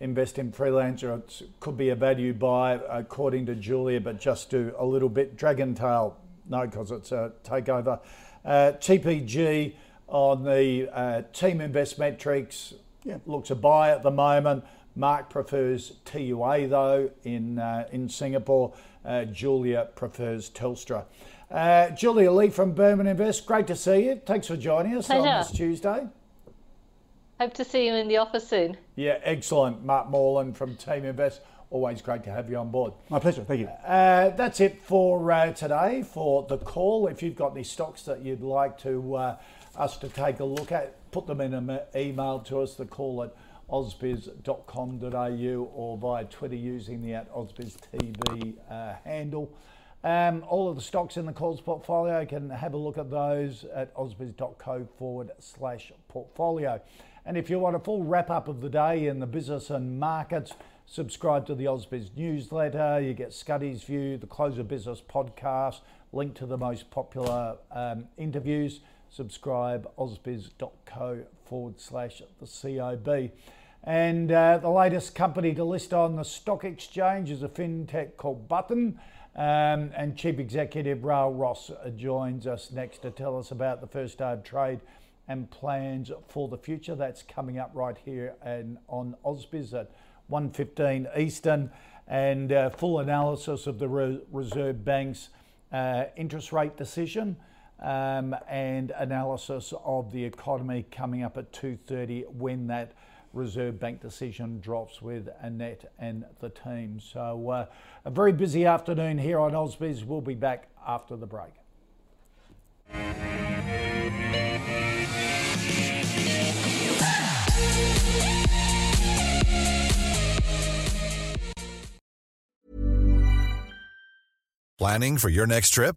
invest in freelancer, it could be a value buy according to Julia, but just do a little bit. Dragontail, no, because it's a takeover. Uh, TPG on the uh, Teaminvest metrics, yeah, looks a buy at the moment. Mark prefers TUA though in uh, in Singapore. Uh, Julia prefers Telstra. Uh, Julia Lee from Burman Invest, great to see you. Thanks for joining us Pleasure. on this Tuesday. Hope to see you in the office soon. Yeah, excellent. Mark Moreland from Teaminvest. Always great to have you on board. My pleasure. Thank you. Uh, that's it for uh, today for the call. If you've got any stocks that you'd like to uh, us to take a look at, put them in an email to us. The call at ausbiz.com.au or via Twitter using the at ausbiztv uh, handle. Um, all of the stocks in the calls portfolio, you can have a look at those at ausbiz.co forward slash portfolio. And if you want a full wrap up of the day in the business and markets, subscribe to the Ausbiz newsletter. You get Scuddy's View, the Close of Business podcast, link to the most popular um, interviews. Subscribe ausbiz.co forward slash the COB. And uh, the latest company to list on the stock exchange is a fintech called Butn. Um, and Chief Executive Rael Ross joins us next to tell us about the first day of trade and plans for the future. That's coming up right here and on Ausbiz at 1.15 Eastern and uh, full analysis of the Re- Reserve Bank's uh, interest rate decision um, and analysis of the economy coming up at 2.30 when that Reserve Bank decision drops with Annette and the team. So, uh, a very busy afternoon here on Ausbiz. We'll be back after the break. Planning for your next trip?